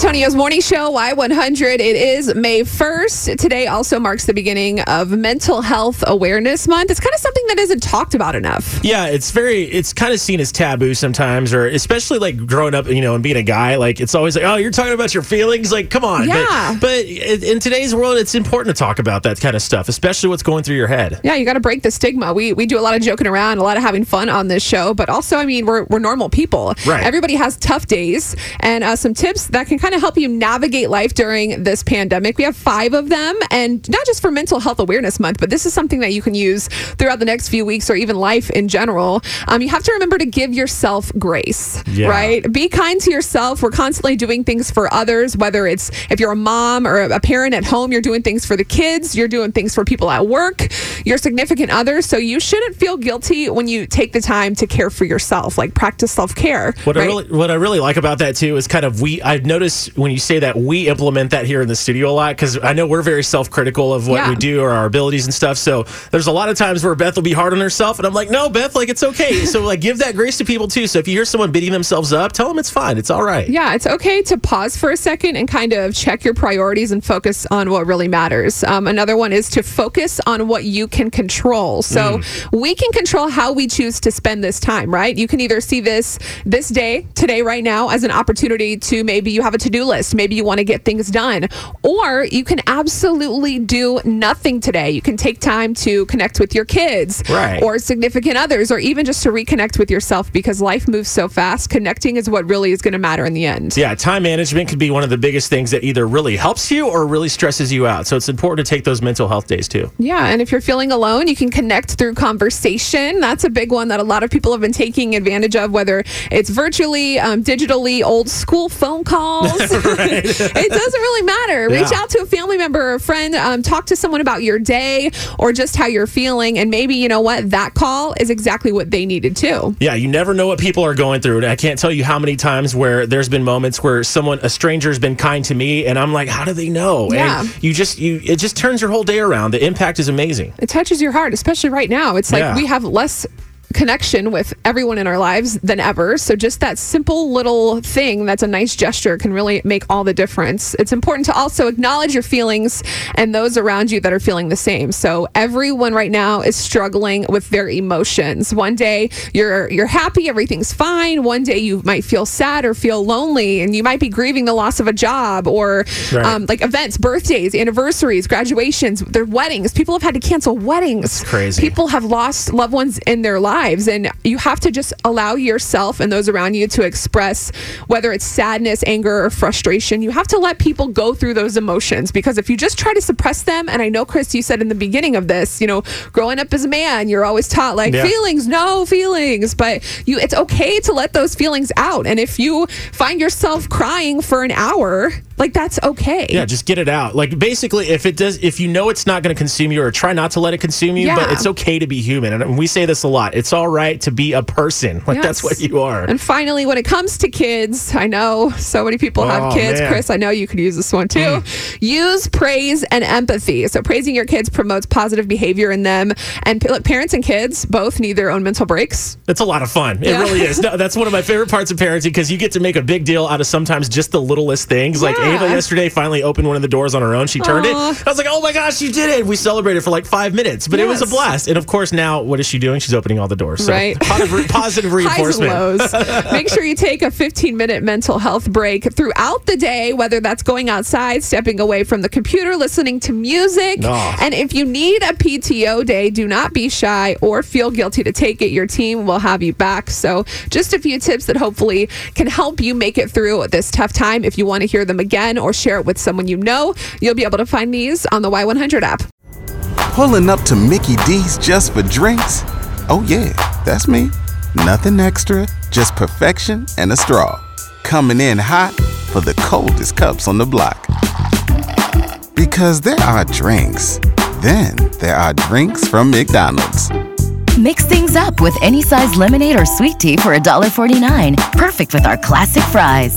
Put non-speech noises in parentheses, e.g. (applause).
Antonio's morning show, Y100. It is May 1st. Today also marks the beginning of Mental Health Awareness Month. It's kind of something that isn't talked about enough. Yeah, it's very, it's kind of seen as taboo sometimes, or especially like growing up, you know, and being a guy. Like, it's always like, oh, you're talking about your feelings. Like, come on. Yeah. But, but in today's world, it's important to talk about that kind of stuff, especially what's going through your head. Yeah, you got to break the stigma. We we do a lot of joking around, a lot of having fun on this show, but also, I mean, we're, we're normal people. Right. Everybody has tough days, and uh, some tips that can kind of help you navigate life during this pandemic. We have five of them, and not just for Mental Health Awareness Month, but this is something that you can use throughout the next few weeks or even life in general. Um, you have to remember to give yourself grace, Yeah. right? Be kind to yourself. We're constantly doing things for others, whether it's if you're a mom or a parent at home, you're doing things for the kids, you're doing things for people at work, your significant others. So you shouldn't feel guilty when you take the time to care for yourself, like practice self care. What I really what I really like about that too is kind of we I've noticed when you say that we implement that here in the studio a lot because I know we're very self critical of what Yeah. we do or our abilities and stuff. So there's a lot of times where Beth will be hard on herself and I'm like, no, Beth, like it's okay. so like give that grace to people too. So if you hear someone beating themselves up, tell them it's fine. It's all right. Yeah, it's okay to pause for a second and kind of check your priorities and focus on what really matters. Um, another one is to focus on what you can control. So we can control how we choose to spend this time, right? You can either see this this day, today, right now, as an opportunity to maybe you have a to do list, maybe you want to get things done, or you can absolutely do nothing today. You can take time to connect with your kids Right. or significant others, or even just to reconnect with yourself because life moves so fast. Connecting is what really is going to matter in the end. Yeah, time management could be one of the biggest things that either really helps you or really stresses you out. So it's important to take those mental health days too. Yeah, and if you're feeling alone, you can connect through conversation. That's a big one that a lot of people have been taking advantage of, whether it's virtually, um, digitally, old school phone calls. (laughs) it doesn't really matter. Reach out to a family member or a friend, um, talk to someone about your day or just how you're feeling. And maybe, you know what, that call is exactly what they needed too. Yeah, you never know what people are going through. And I can't tell you how many times where there's been moments where someone, a stranger's been kind to me, and I'm like, how do they know? Yeah. And you just, you, it just turns your whole day around. The impact is amazing. it touches your heart, especially right now. It's like Yeah. we have less connection with everyone in our lives than ever. So just that simple little thing that's a nice gesture can really make all the difference. It's important to also acknowledge your feelings and those around you that are feeling the same. So everyone right now is struggling with their emotions. One day you're you're happy, everything's fine. One day you might feel sad or feel lonely and you might be grieving the loss of a job or Right. um, like events, birthdays, anniversaries, graduations, their weddings. People have had to cancel weddings. crazy. People have lost loved ones in their lives. And you have to just allow yourself and those around you to express whether it's sadness, anger, or frustration. You have to let people go through those emotions because if you just try to suppress them, and I know, Chris, you said in the beginning of this, you know, growing up as a man, you're always taught like Yeah. feelings, no feelings, but you, it's okay to let those feelings out. And if you find yourself crying for an hour, like that's okay. Yeah, just get it out. Like basically, if it does, if you know it's not going to consume you, or try not to let it consume you, yeah. but it's okay to be human. And we say this a lot. It's all right to be a person. Like that's what you are. And finally, when it comes to kids, I know so many people have Oh, kids. man. Chris, I know you could use this one too. Hmm. Use praise and empathy. So, praising your kids promotes positive behavior in them. And look, parents and kids both need their own mental breaks. It's a lot of fun. It Yeah. really is. No, (laughs) that's one of my favorite parts of parenting because you get to make a big deal out of sometimes just the littlest things. Like Yeah. Ava yesterday finally opened one of the doors on her own. She turned Aw. it. I was like, oh my gosh, you did it. We celebrated for like five minutes, but it was a Yes. blast. And of course, now what is she doing? She's opening all the doors. So Right. positive, (laughs) positive Highs and reinforcement. lows. (laughs) Make sure you take a 15 minute mental health break throughout the day, whether that's going outside, stepping away from the computer, listening to music. And if you need a PTO day, do not be shy or feel guilty to take it. Your team will have you back. So, just a few tips that hopefully can help you make it through this tough time. If you want to hear them again or share it with someone you know, you'll be able to find these on the Y100 app. Pulling up to Mickey D's just for drinks? Oh, yeah, that's me. Nothing extra, just perfection and a straw. coming in hot for the coldest cups on the block. Because there are drinks, then there are drinks from McDonald's. Mix things up with any size lemonade or sweet tea for $1.49. Perfect with our classic fries.